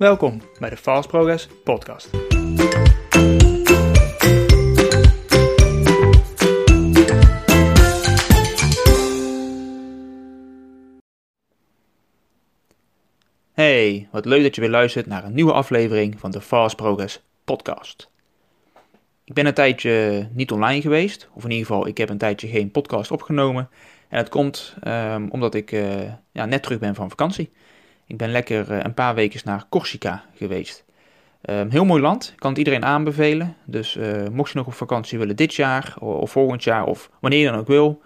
Welkom bij de Fast Progress Podcast. Hey, wat leuk dat je weer luistert naar een nieuwe aflevering van de Fast Progress Podcast. Ik ben een tijdje niet online geweest, of in ieder geval, ik heb een tijdje geen podcast opgenomen. En dat komt um, omdat ik uh, ja, net terug ben van vakantie. Ik ben lekker uh, een paar weken naar Corsica geweest. Um, heel mooi land, kan het iedereen aanbevelen. Dus uh, mocht je nog op vakantie willen dit jaar, of, volgend jaar, of wanneer je dan ook wil,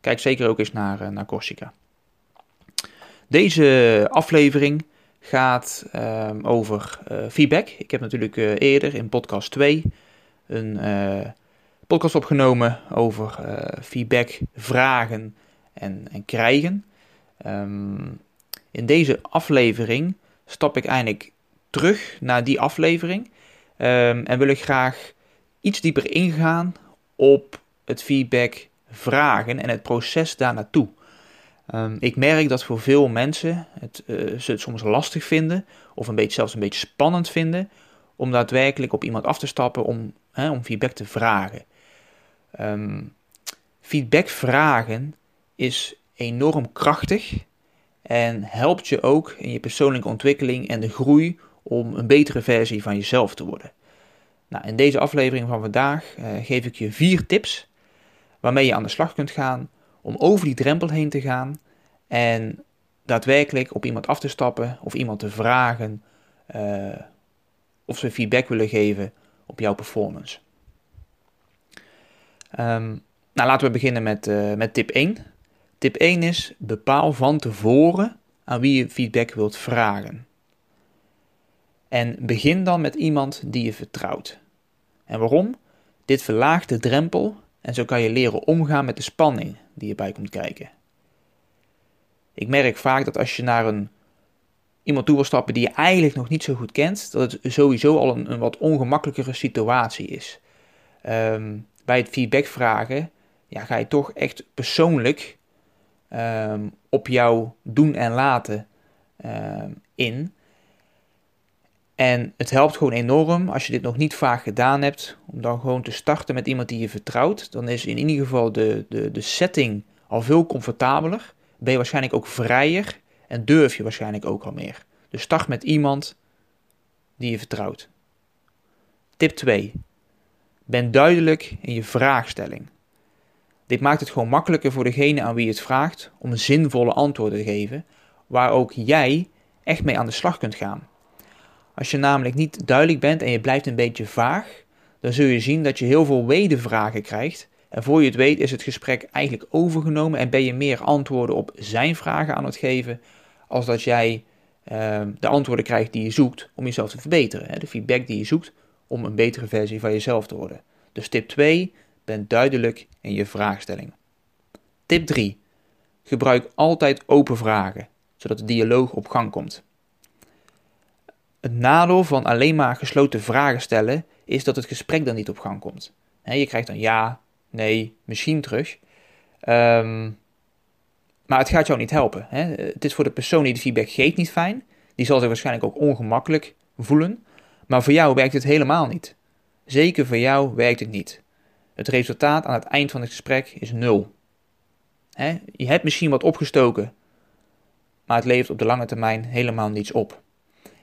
kijk zeker ook eens naar, naar Corsica. Deze aflevering gaat um, over feedback. Ik heb natuurlijk eerder in podcast 2 een podcast opgenomen over feedback, vragen en, en krijgen. Um, in deze aflevering stap ik eigenlijk terug naar die aflevering um, en wil ik graag iets dieper ingaan op het feedback vragen en het proces daar naartoe. Um, ik merk dat voor veel mensen het, uh, ze het soms lastig vinden, of een beetje, zelfs een beetje spannend vinden, om daadwerkelijk op iemand af te stappen om, om feedback te vragen. Um, feedback vragen is enorm krachtig en helpt je ook in je persoonlijke ontwikkeling en de groei om een betere versie van jezelf te worden. Nou, in deze aflevering van vandaag uh, geef ik je vier tips waarmee je aan de slag kunt gaan om over die drempel heen te gaan en daadwerkelijk op iemand af te stappen of iemand te vragen uh, of ze feedback willen geven op jouw performance. Um, nou, laten we beginnen met, uh, met tip 1. Tip 1 is: bepaal van tevoren aan wie je feedback wilt vragen. En begin dan met iemand die je vertrouwt. En waarom? Dit verlaagt de drempel en zo kan je leren omgaan met de spanning die erbij komt kijken. Ik merk vaak dat als je naar een, iemand toe wil stappen die je eigenlijk nog niet zo goed kent, dat het sowieso al een, wat ongemakkelijkere situatie is. Um, bij het feedback vragen ja, ga je toch echt persoonlijk um, op jouw doen en laten um, in. En het helpt gewoon enorm als je dit nog niet vaak gedaan hebt, om dan gewoon te starten met iemand die je vertrouwt. Dan is in ieder geval de, de, de setting al veel comfortabeler. Ben je waarschijnlijk ook vrijer en durf je waarschijnlijk ook al meer. Dus start met iemand die je vertrouwt. Tip 2. Ben duidelijk in je vraagstelling. Dit maakt het gewoon makkelijker voor degene aan wie het vraagt om zinvolle antwoorden te geven, waar ook jij echt mee aan de slag kunt gaan. Als je namelijk niet duidelijk bent en je blijft een beetje vaag, dan zul je zien dat je heel veel wedervragen krijgt. En voor je het weet is het gesprek eigenlijk overgenomen en ben je meer antwoorden op zijn vragen aan het geven, als dat jij uh, de antwoorden krijgt die je zoekt om jezelf te verbeteren. Hè? De feedback die je zoekt om een betere versie van jezelf te worden. Dus tip 2, ben duidelijk in je vraagstelling. Tip 3. Gebruik altijd open vragen, zodat de dialoog op gang komt. Het nadeel van alleen maar gesloten vragen stellen is dat het gesprek dan niet op gang komt. je krijgt dan ja, nee, misschien terug. Um, maar het gaat jou niet helpen. Het is voor de persoon die de feedback geeft niet fijn. Die zal zich waarschijnlijk ook ongemakkelijk voelen. Maar voor jou werkt het helemaal niet. Zeker voor jou werkt het niet. Het resultaat aan het eind van het gesprek is nul. je hebt misschien wat opgestoken, maar het levert op de lange termijn helemaal niets op.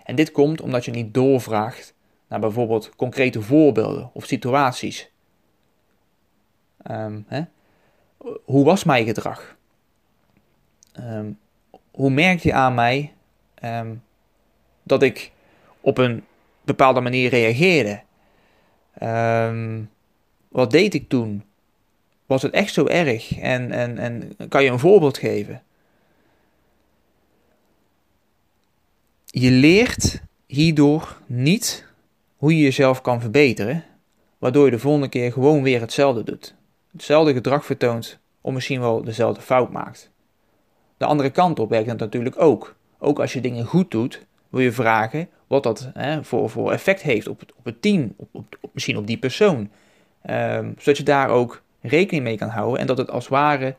En dit komt omdat je niet doorvraagt naar bijvoorbeeld concrete voorbeelden of situaties. Um, Hoe was mijn gedrag? Um, hoe merk je aan mij um, dat ik op een bepaalde manier reageerde? Um, wat deed ik toen? Was het echt zo erg? En, en, en kan je een voorbeeld geven? Je leert hierdoor niet hoe je jezelf kan verbeteren, waardoor je de volgende keer gewoon weer hetzelfde doet. Hetzelfde gedrag vertoont of misschien wel dezelfde fout maakt. De andere kant op werkt dat natuurlijk ook. Ook als je dingen goed doet, wil je vragen wat dat hè, voor, voor effect heeft op het, op het team, op, op, misschien op die persoon. Um, zodat je daar ook rekening mee kan houden en dat het als ware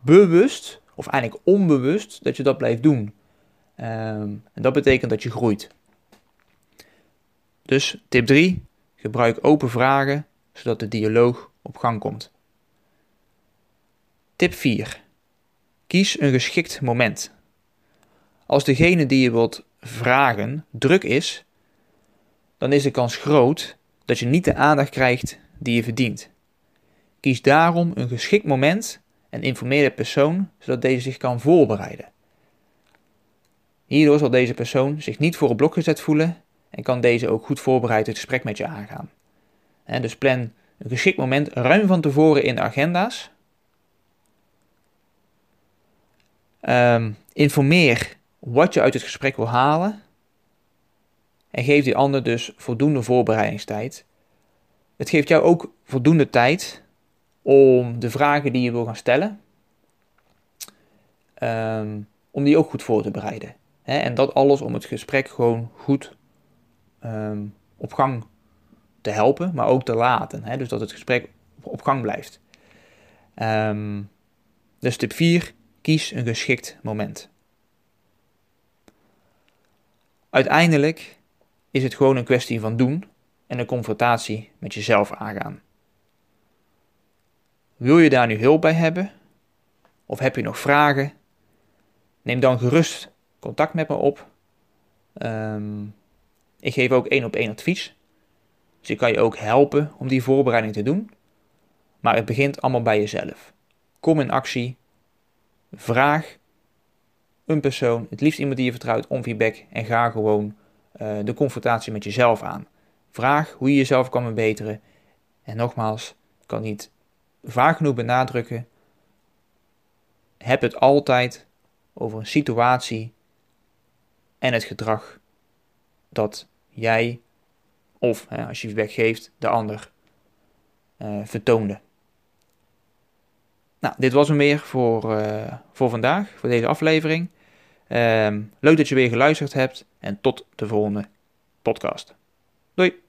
bewust, of eigenlijk onbewust, dat je dat blijft doen. Ehm, en dat betekent dat je groeit. Dus tip 3, gebruik open vragen zodat de dialoog op gang komt. Tip 4. Kies een geschikt moment. Als degene die je wilt vragen druk is, dan is de kans groot dat je niet de aandacht krijgt die je verdient. Kies daarom een geschikt moment en informeer de persoon zodat deze zich kan voorbereiden. Hierdoor zal deze persoon zich niet voor een blok gezet voelen en kan deze ook goed voorbereid het gesprek met je aangaan. dus plan een geschikt moment ruim van tevoren in de agenda's. Um, informeer wat je uit het gesprek wil halen. En geef die ander dus voldoende voorbereidingstijd. Het geeft jou ook voldoende tijd om de vragen die je wil gaan stellen, ehm, om die ook goed voor te bereiden. en dat alles om het gesprek gewoon goed Ehm, op gang te helpen, maar ook te laten. Dus dat het gesprek op gang blijft. Um, dus tip 4, kies een geschikt moment. Uiteindelijk is het gewoon een kwestie van doen en een confrontatie met jezelf aangaan. Wil je daar nu hulp bij hebben? Of heb je nog vragen? Neem dan gerust contact met me op. Um, ik geef ook één op één advies. Dus ik kan je ook helpen om die voorbereiding te doen. Maar het begint allemaal bij jezelf. Kom in actie. Vraag een persoon, het liefst iemand die je vertrouwt, om feedback. En ga gewoon uh, de confrontatie met jezelf aan. Vraag hoe je jezelf kan verbeteren. En nogmaals, ik kan niet vaak genoeg benadrukken. Heb het altijd over een situatie en het gedrag dat jij of als je feedback geeft, de ander uh, vertoonde. Nou, dit was hem weer voor, uh, voor vandaag, voor deze aflevering. Um, leuk dat je weer geluisterd hebt en tot de volgende podcast. Doei!